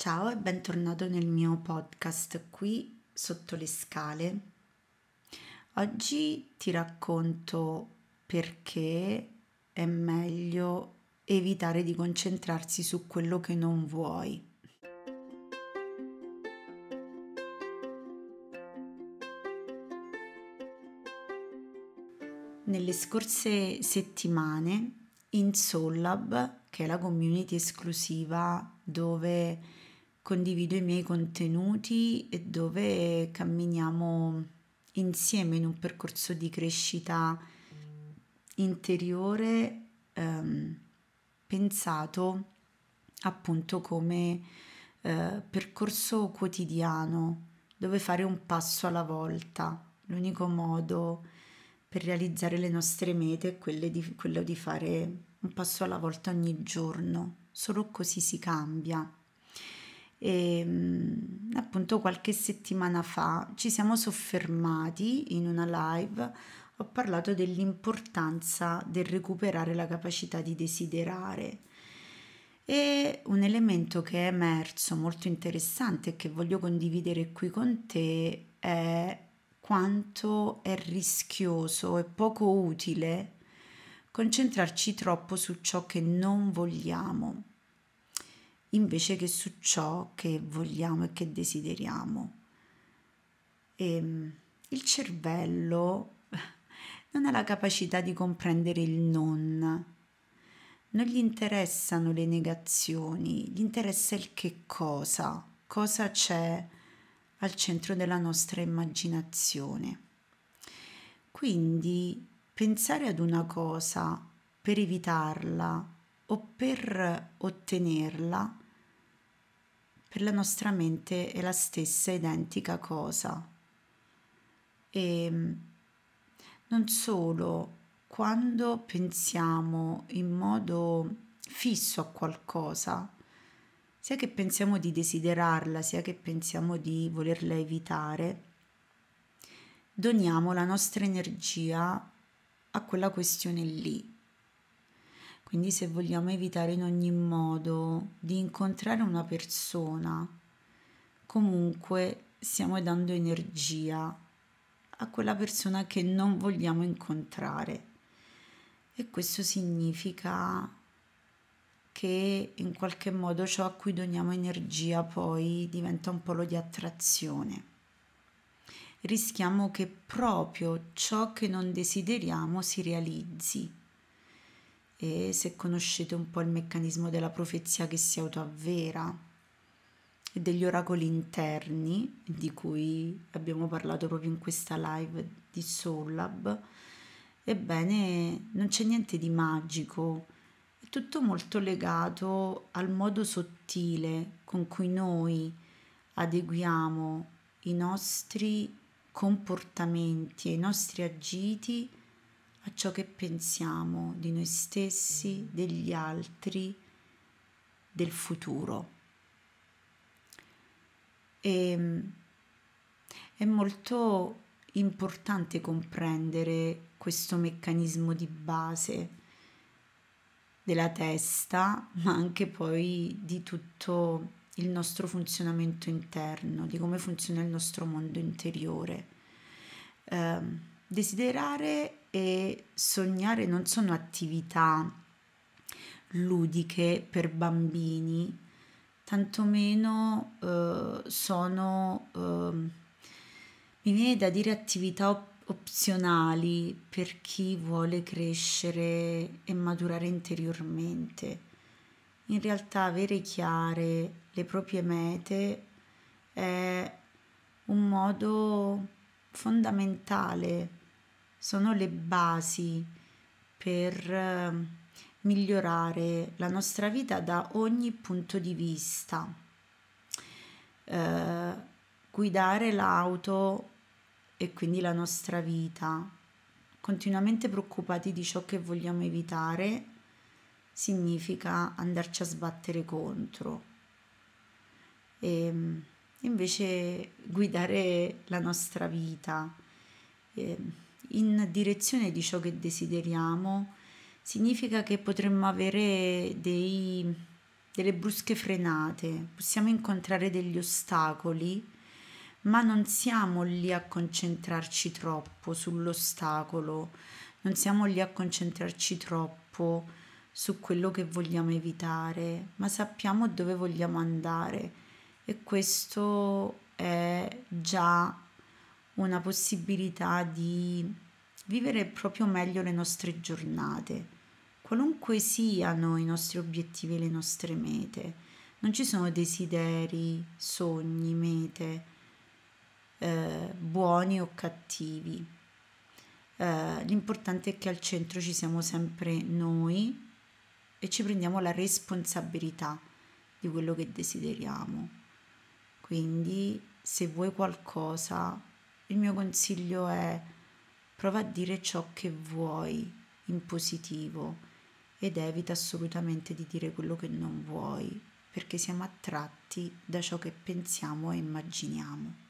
Ciao e bentornato nel mio podcast qui sotto le scale. Oggi ti racconto perché è meglio evitare di concentrarsi su quello che non vuoi. Nelle scorse settimane in Sollab, che è la community esclusiva dove condivido i miei contenuti e dove camminiamo insieme in un percorso di crescita interiore ehm, pensato appunto come eh, percorso quotidiano dove fare un passo alla volta. L'unico modo per realizzare le nostre mete è di, quello di fare un passo alla volta ogni giorno, solo così si cambia. E ehm, appunto qualche settimana fa ci siamo soffermati in una live, ho parlato dell'importanza del recuperare la capacità di desiderare. E un elemento che è emerso molto interessante e che voglio condividere qui con te è quanto è rischioso e poco utile concentrarci troppo su ciò che non vogliamo invece che su ciò che vogliamo e che desideriamo. E ehm, il cervello non ha la capacità di comprendere il non, non gli interessano le negazioni, gli interessa il che cosa, cosa c'è al centro della nostra immaginazione. Quindi pensare ad una cosa per evitarla o per ottenerla, per la nostra mente è la stessa identica cosa. E non solo, quando pensiamo in modo fisso a qualcosa, sia che pensiamo di desiderarla, sia che pensiamo di volerla evitare, doniamo la nostra energia a quella questione lì quindi se vogliamo evitare in ogni modo di incontrare una persona, comunque stiamo dando energia a quella persona che non vogliamo incontrare. E questo significa che in qualche modo ciò a cui doniamo energia poi diventa un polo di attrazione. Rischiamo che proprio ciò che non desideriamo si realizzi e se conoscete un po' il meccanismo della profezia che si autoavvera e degli oracoli interni di cui abbiamo parlato proprio in questa live di Soul Lab, ebbene non c'è niente di magico, è tutto molto legato al modo sottile con cui noi adeguiamo i nostri comportamenti e i nostri agiti a ciò che pensiamo di noi stessi, degli altri, del futuro. E, ehm, è molto importante comprendere questo meccanismo di base della testa, ma anche poi di tutto il nostro funzionamento interno, di come funziona il nostro mondo interiore. Eh, desiderare e sognare non sono attività ludiche per bambini, tantomeno eh, sono, eh, mi viene da dire, attività op- opzionali per chi vuole crescere e maturare interiormente. In realtà avere chiare le proprie mete è un modo fondamentale sono le basi per eh, migliorare la nostra vita da ogni punto di vista. Eh, guidare l'auto e quindi la nostra vita, continuamente preoccupati di ciò che vogliamo evitare, significa andarci a sbattere contro. E invece guidare la nostra vita. E, in direzione di ciò che desideriamo, significa che potremmo avere dei, delle brusche frenate, possiamo incontrare degli ostacoli, ma non siamo lì a concentrarci troppo sull'ostacolo, non siamo lì a concentrarci troppo su quello che vogliamo evitare, ma sappiamo dove vogliamo andare. E questo è già una possibilità di vivere proprio meglio le nostre giornate qualunque siano i nostri obiettivi e le nostre mete. Non ci sono desideri, sogni, mete, eh, buoni o cattivi. Eh, l'importante è che al centro ci siamo sempre noi e ci prendiamo la responsabilità di quello che desideriamo. Quindi se vuoi qualcosa, il mio consiglio è prova a dire ciò che vuoi in positivo ed evita assolutamente di dire quello che non vuoi, perché siamo attratti da ciò che pensiamo e immaginiamo.